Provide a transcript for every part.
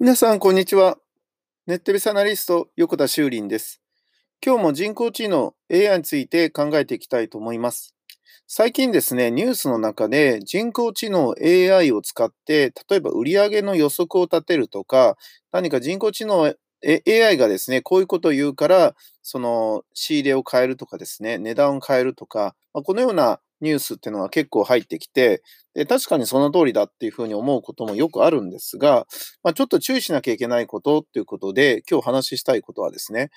皆さん、こんにちは。ネットビスアナリスト、横田修林です。今日も人工知能 AI について考えていきたいと思います。最近ですね、ニュースの中で人工知能 AI を使って、例えば売上の予測を立てるとか、何か人工知能 AI がですね、こういうことを言うから、その仕入れを変えるとかですね、値段を変えるとか、このようなニュースっていうのは結構入ってきて、で確かにその通りだっていうふうに思うこともよくあるんですが、まあ、ちょっと注意しなきゃいけないことっていうことで、今日話したいことはですね、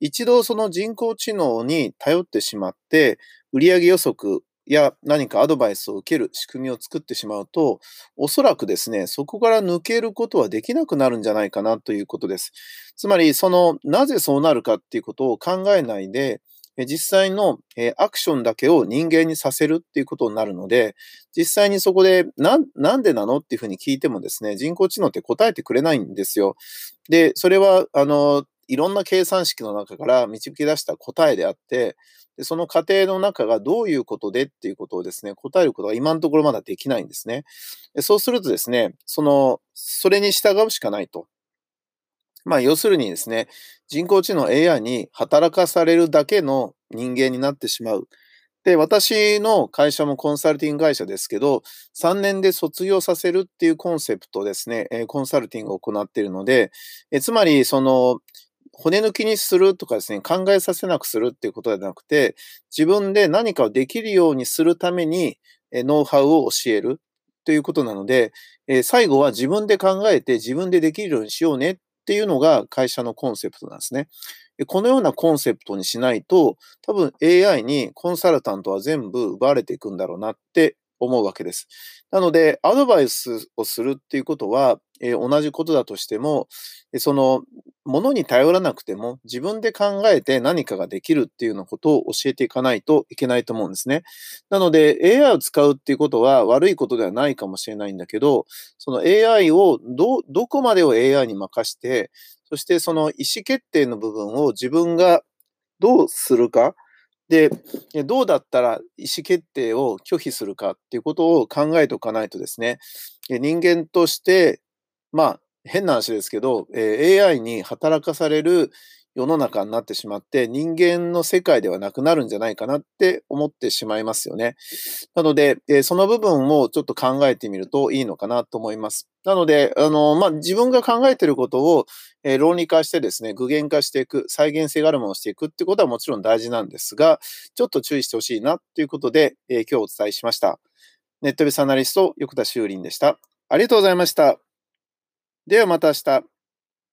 一度その人工知能に頼ってしまって、売上予測や何かアドバイスを受ける仕組みを作ってしまうと、おそらくですね、そこから抜けることはできなくなるんじゃないかなということです。つまり、その、なぜそうなるかっていうことを考えないで、実際のアクションだけを人間にさせるっていうことになるので、実際にそこでな、なんでなのっていうふうに聞いてもですね、人工知能って答えてくれないんですよ。で、それは、あの、いろんな計算式の中から導き出した答えであって、でその過程の中がどういうことでっていうことをですね、答えることが今のところまだできないんですね。そうするとですね、その、それに従うしかないと。まあ、要するにですね、人工知能 AI に働かされるだけの人間になってしまう。で、私の会社もコンサルティング会社ですけど、3年で卒業させるっていうコンセプトですね、コンサルティングを行っているので、つまり、その、骨抜きにするとかですね、考えさせなくするっていうことではなくて、自分で何かをできるようにするために、ノウハウを教えるということなので、最後は自分で考えて自分でできるようにしようねっていうのが会社のコンセプトなんですね。このようなコンセプトにしないと、多分 AI にコンサルタントは全部奪われていくんだろうなって思うわけです。なので、アドバイスをするっていうことは、えー、同じことだとしても、その、ものに頼らなくても自分で考えて何かができるっていうようなことを教えていかないといけないと思うんですね。なので AI を使うっていうことは悪いことではないかもしれないんだけど、その AI をど、どこまでを AI に任して、そしてその意思決定の部分を自分がどうするか、で、どうだったら意思決定を拒否するかっていうことを考えておかないとですね、人間として、まあ、変な話ですけど、え AI に働かされる世の中になってしまって、人間の世界ではなくなるんじゃないかなって思ってしまいますよね。なので、えその部分をちょっと考えてみるといいのかなと思います。なので、あの、まあ、自分が考えていることを、え論理化してですね、具現化していく、再現性があるものをしていくってことはもちろん大事なんですが、ちょっと注意してほしいなということで、え今日お伝えしました。ネットベースアナリスト、横田修林でした。ありがとうございました。ではまた明日。